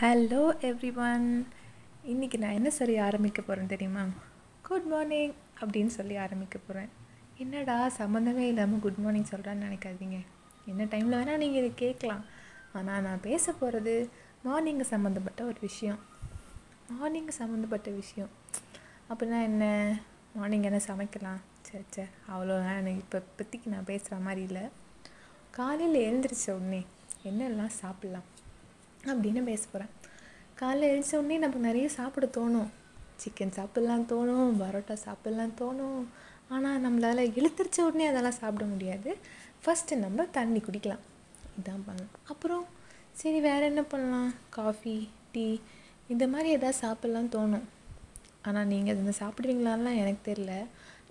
Hello every one இன்றைக்கி நான் என்ன சொல்லி ஆரம்பிக்க போகிறேன் தெரியுமா? குட் மார்னிங் அப்படின்னு சொல்லி ஆரம்பிக்க போகிறேன் என்னடா சம்மந்தமே இல்லாமல் குட் மார்னிங் சொல்கிறான்னு நினைக்காதீங்க. என்ன டைமில் வேணால் நீங்கள் இதை கேட்கலாம். ஆனால் நான் பேச போகிறது மார்னிங்கு சம்மந்தப்பட்ட ஒரு விஷயம். மார்னிங்கு சம்மந்தப்பட்ட விஷயம். அப்படின்னா என்ன? மார்னிங் என்ன சமைக்கலாம்? சரி சே அவ்வளோ எனக்கு இப்போ இப்போதைக்கு நான் பேசுகிற மாதிரி இல்லை. காலையில் எழுந்திரிச்ச உடனே என்னெல்லாம் சாப்பிட்லாம்? அப்படின்னு பேச போகிறேன் காலைல எழுந்த உடனே நமக்கு நிறைய சாப்பிட தோணும். சிக்கன் சாப்பிட்லாம் தோணும் பரோட்டா சாப்பிட்லாம் தோணும். ஆனால் நம்மளால் இழுத்துரிச்ச உடனே அதெல்லாம் சாப்பிட முடியாது. ஃபஸ்ட்டு நம்ம தண்ணி குடிக்கலாம். இதான் பண்ணலாம் அப்புறம் சரி வேறு என்ன பண்ணலாம்? காஃபி டீ இந்த மாதிரி எதாவது சாப்பிட்லாம் தோணும். ஆனால் நீங்கள் அதை சாப்பிடுவீங்களான்லாம் எனக்கு தெரில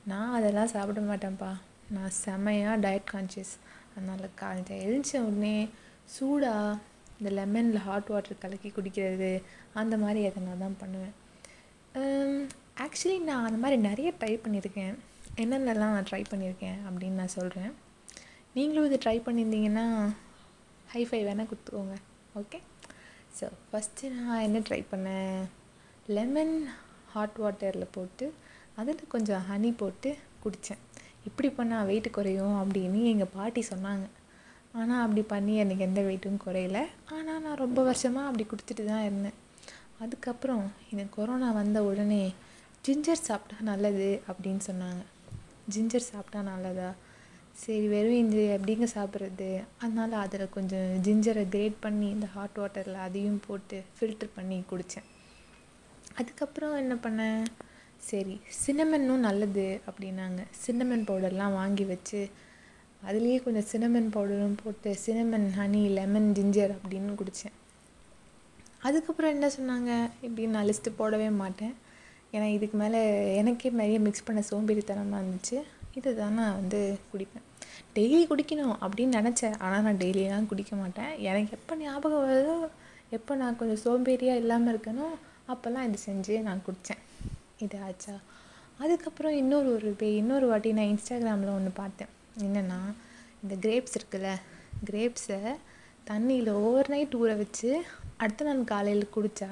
நான் அதெல்லாம் சாப்பிட மாட்டேன்ப்பா. நான் செமையாக டயட் கான்ஷியஸ் அதனால் காலையில் எழுந்த உடனே சூடாக இந்த லெமனில் ஹாட் வாட்டர் கலக்கி குடிக்கிறது அந்த மாதிரி எதனா தான் பண்ணுவேன். ஆக்சுவலி நான் அந்த மாதிரி நிறைய ட்ரை பண்ணியிருக்கேன். என்னென்னலாம் நான் ட்ரை பண்ணியிருக்கேன் அப்படின்னு நான் சொல்கிறேன் நீங்களும் இது ட்ரை பண்ணியிருந்தீங்கன்னா ஹைஃபை வேணால் கொடுத்துக்கோங்க. ஓகே ஸோ ஃபஸ்ட்டு நான் என்ன ட்ரை பண்ணேன்? லெமன் ஹாட் வாட்டரில் போட்டு அதில் கொஞ்சம் ஹனி போட்டு குடித்தேன் இப்படி பண்ணால் வெயிட் குறையும் அப்படின்னு எங்கள் பாட்டி சொன்னாங்க. ஆனால் அப்படி பண்ணி எனக்கு எந்த வெயிட்டும் குறையல. ஆனால் நான் ரொம்ப வருஷமாக அப்படி கொடுத்துட்டு தான் இருந்தேன். அதுக்கப்புறம் எனக்கு கொரோனா வந்த உடனே ஜிஞ்சர் சாப்பிட்டா நல்லது அப்படின்னு சொன்னாங்க. ஜிஞ்சர் சாப்பிட்டா நல்லதா? சரி வெறும் இஞ்சி எப்படிங்க சாப்பிட்றது? அதனால் அதில் கொஞ்சம் ஜிஞ்சரை கிரேட் பண்ணி இந்த ஹாட் வாட்டரில் அதையும் போட்டு ஃபில்ட்ரு பண்ணி குடித்தேன் அதுக்கப்புறம் என்ன பண்ணேன்? சரி சின்னமன்னும் நல்லது அப்படின்னாங்க. சின்னமன் பவுடர்லாம் வாங்கி வச்சு அதுலேயே கொஞ்சம் சினமன் பவுடரும் போட்டு சினமன் ஹனி லெமன் ஜிஞ்சர் அப்படின்னு குடித்தேன் அதுக்கப்புறம் என்ன சொன்னாங்க? இப்படின்னு நான் லிஸ்ட்டு போடவே மாட்டேன். ஏன்னா இதுக்கு மேலே எனக்கே நிறைய மிக்ஸ் பண்ண சோம்பேறித்தனமாக இருந்துச்சு. இதை தான் நான் வந்து குடிப்பேன். டெய்லி குடிக்கணும் அப்படின்னு நினச்சேன். ஆனால் நான் டெய்லியெலாம் குடிக்க மாட்டேன். எனக்கு எப்போ ஞாபகம் வருதோ எப்போ நான் கொஞ்சம் சோம்பேறியாக இல்லாமல் இருக்கணும் அப்போல்லாம் இது செஞ்சு நான் குடித்தேன் இது ஆச்சா? அதுக்கப்புறம் இன்னொரு ஒரு பே இன்னொரு வாட்டி நான் இன்ஸ்டாகிராமில் ஒன்று பார்த்தேன். என்னென்னா இந்த கிரேப்ஸ் இருக்குல்ல கிரேப்ஸை தண்ணியில் ஓவர் நைட் ஊற வச்சு அடுத்த நாள் காலையில் குடித்தா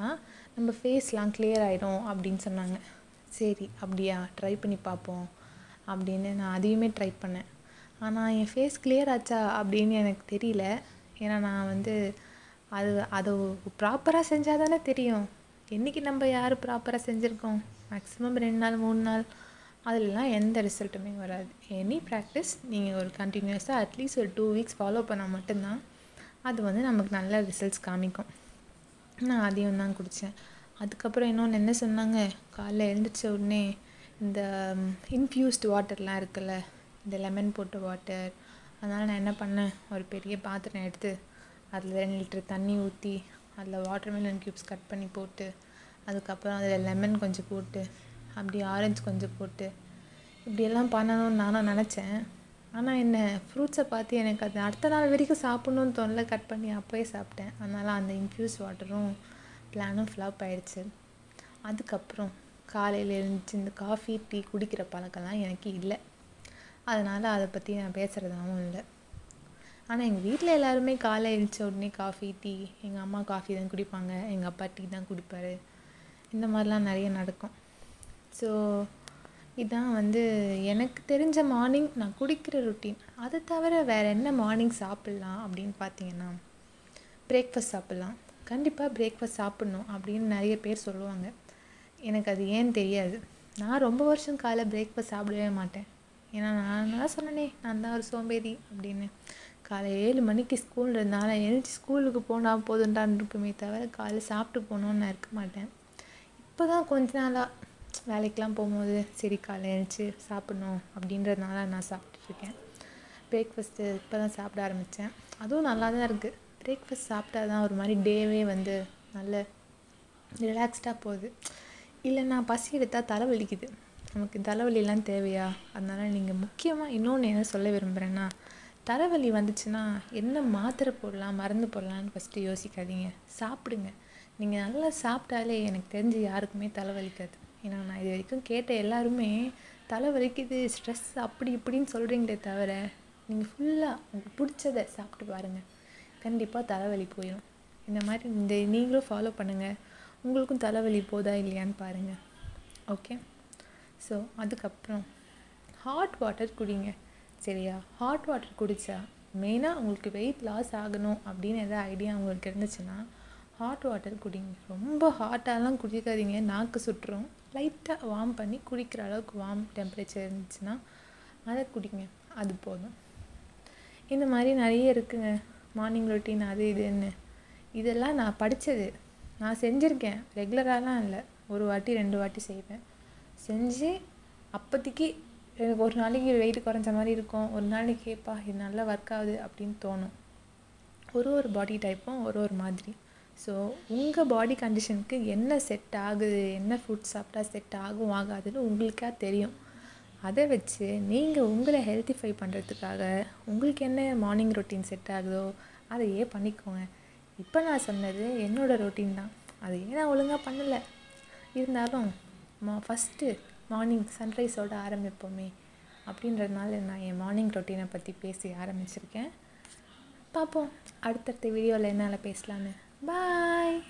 நம்ம ஃபேஸ்லாம் கிளியர் ஆகிடும் அப்படின்னு சொன்னாங்க. சரி அப்படியா ட்ரை பண்ணி பார்ப்போம் அப்படின்னு நான் அதையுமே ட்ரை பண்ணேன். ஆனால் என் ஃபேஸ் கிளியர் ஆச்சா அப்படின்னு எனக்கு தெரியல. ஏன்னா நான் வந்து அது அதை ப்ராப்பராக செஞ்சால் தானே தெரியும். என்றைக்கு நம்ம யார் ப்ராப்பராக செஞ்சுருக்கோம்? மேக்ஸிமம் ரெண்டு நாள் மூணு நாள் அதிலலாம் எந்த ரிசல்ட்டுமே வராது. எனி ப்ராக்டிஸ் நீங்கள் ஒரு கண்டினியூஸாக அட்லீஸ்ட் ஒரு டூ வீக்ஸ் ஃபாலோ பண்ணால் மட்டும்தான் அது வந்து நமக்கு நல்ல ரிசல்ட்ஸ் காமிக்கும். நான் அதையும் தான் குடித்தேன் அதுக்கப்புறம் இன்னொன்று என்ன சொன்னாங்க? காலைல எழுந்திரிச்ச உடனே இந்த இன்ஃப்யூஸ்டு வாட்டர்லாம் இருக்குல்ல இந்த லெமன் போட்ட வாட்டர் அதனால் நான் என்ன பண்ணேன்? ஒரு பெரிய பாத்திரம் எடுத்து அதில் ரெண்டு லிட்டர் தண்ணி ஊற்றி அதில் வாட்டர்மெலன் க்யூப்ஸ் கட் பண்ணி போட்டு அதுக்கப்புறம் அதில் லெமன் கொஞ்சம் போட்டு அப்படி ஆரஞ்சு கொஞ்சம் போட்டு இப்படியெல்லாம் பண்ணணும்னு நானும் நினச்சேன். ஆனால் என்ன ஃப்ரூட்ஸை பார்த்து எனக்கு அது அடுத்த நாள் வரைக்கும் சாப்பிட்ணுன்னு தோணல கட் பண்ணி அப்போயே சாப்பிட்டேன். அதனால் அந்த இன்ஃப்யூஸ் வாட்டரும் பிளானும் ஃப்ளாப் ஆயிடுச்சு. அதுக்கப்புறம் காலையில் எழுந்துச்சு இந்த காஃபி டீ குடிக்கிற பழக்கம்லாம் எனக்கு இல்லை. அதனால் அதை பற்றி நான் பேசுகிறதாவும் இல்லை. ஆனால் எங்கள் வீட்டில் எல்லாருமே காலை எழுந்த உடனே காஃபி டீ எங்கள் அம்மா காஃபி தான் குடிப்பாங்க எங்கள் அப்பா டீ தான் குடிப்பார். இந்த மாதிரிலாம் நிறைய நடக்கும். ஸோ இதான் வந்து எனக்கு தெரிஞ்ச மார்னிங் நான் குடிக்கிற ருட்டீன் அதை தவிர வேறு என்ன மார்னிங் சாப்பிட்லாம் அப்படின்னு பார்த்தீங்கன்னா பிரேக்ஃபாஸ்ட் சாப்பிட்லாம். கண்டிப்பாக பிரேக்ஃபாஸ்ட் சாப்பிட்ணும் அப்படின்னு நிறைய பேர் சொல்லுவாங்க. எனக்கு அது ஏன்னு தெரியாது. நான் ரொம்ப வருஷம் காலை பிரேக்ஃபாஸ்ட் சாப்பிடவே மாட்டேன். ஏன்னா நான் நல்லா சொன்னனே நான் தான் ஒரு சோம்பேறி அப்படின்னு. காலை ஏழு மணிக்கு ஸ்கூல் இருந்தால எழுச்சி ஸ்கூலுக்கு போனால் போதுண்டான் இருக்குமே தவிர காலை சாப்பிட்டு போகணுன்னு நான் இருக்க மாட்டேன். இப்போ தான் கொஞ்ச நாளாக வேலைக்கெலாம் போகும்போது சரி காலை எழுந்துச்சி சாப்பிட்ணும் அப்படின்றதுனால நான் சாப்பிட்டுருக்கேன் பிரேக்ஃபஸ்ட்டு இப்போ தான் சாப்பிட ஆரம்பித்தேன் அதுவும் நல்லா தான் இருக்குது பிரேக்ஃபஸ்ட் சாப்பிட்டா தான் ஒரு மாதிரி டேவே வந்து நல்ல ரிலாக்ஸ்டாக போகுது. இல்லை நான் பசி எடுத்தால் தலைவலிக்குது. நமக்கு தலைவலிலாம் தேவையா? அதனால் நீங்கள் முக்கியமாக இன்னொன்று என்ன சொல்ல விரும்புகிறேன்னா தலைவலி வந்துச்சுன்னா என்ன மாத்திரை போடலாம் மருந்து போடலான்னு ஃபஸ்ட்டு யோசிக்காதீங்க. சாப்பிடுங்க. நீங்கள் நல்லா சாப்பிட்டாலே எனக்கு தெரிஞ்சு யாருக்குமே தலைவலிக்காது. ஏன்னா நான் இது வரைக்கும் கேட்ட எல்லாருமே தலை வலிக்குது ஸ்ட்ரெஸ் அப்படி இப்படின்னு சொல்கிறீங்களே தவிர நீங்கள் ஃபுல்லாக உங்களுக்கு பிடிச்சத சாப்பிட்டு பாருங்கள் கண்டிப்பாக தலைவலி போயிடும் இந்த மாதிரி இந்த நீங்களும் ஃபாலோ பண்ணுங்கள் உங்களுக்கும் தலைவலி போதா இல்லையான்னு பாருங்கள் ஓகே ஸோ அதுக்கப்புறம் ஹாட் வாட்டர் குடிங்க. சரியா? ஹாட் வாட்டர் குடித்தா மெயினாக உங்களுக்கு வெயிட் லாஸ் ஆகணும் அப்படின்னு எதாவது ஐடியா உங்களுக்கு இருந்துச்சுன்னா ஹாட் வாட்டர் குடிங்க. ரொம்ப ஹாட்டாலாம் குடிக்காதீங்க. நாக்கு சுட்டுரும் லைட்டாக வார்ம் பண்ணி குடிக்கிற அளவுக்கு வார்ம் டெம்பரேச்சர் இருந்துச்சுன்னா அதை குடிங்க. அது போதும். இந்த மாதிரி நிறைய இருக்குங்க. மார்னிங் ரொட்டீன் அது இதுன்னு. இதெல்லாம் நான் படித்தது நான் செஞ்சுருக்கேன். ரெகுலராலாம் இல்லை. ஒரு வாட்டி ரெண்டு வாட்டி செய்வேன். செஞ்சு அப்போதைக்கு எனக்கு ஒரு நாளைக்கு வெயிட் குறைஞ்ச மாதிரி இருக்கும். ஒரு நாளைக்கு கேட்பா இது நல்லா ஒர்க் ஆகுது அப்படின்னு தோணும். ஒரு ஒரு பாடி டைப்பும் ஒரு ஒரு மாதிரி. ஸோ உங்கள் பாடி கண்டிஷனுக்கு என்ன செட் ஆகுது? என்ன ஃபுட் சாப்பிட்டா செட் ஆகும் ஆகாதுன்னு உங்களுக்கே தெரியும். அதை வச்சு நீங்கள் உங்களை ஹெல்த்திஃபை பண்ணுறதுக்காக உங்களுக்கு என்ன மார்னிங் ரொட்டீன் செட் ஆகுதோ அதையே பண்ணிக்கோங்க. இப்போ நான் சொன்னது என்னோடய ரொட்டீன் தான். அதையே நான் ஒழுங்காக பண்ணலை? இருந்தாலும் மா ஃபஸ்ட்டு மார்னிங் சன்ரைஸோட ஆரம்பிப்போமே அப்படின்றதுனால நான் என் மார்னிங் ரொட்டீனை பற்றி பேசி ஆரம்பிச்சிருக்கேன். பார்ப்போம். அடுத்தடுத்த வீடியோவில் என்னால் பேசலான்னு Bye.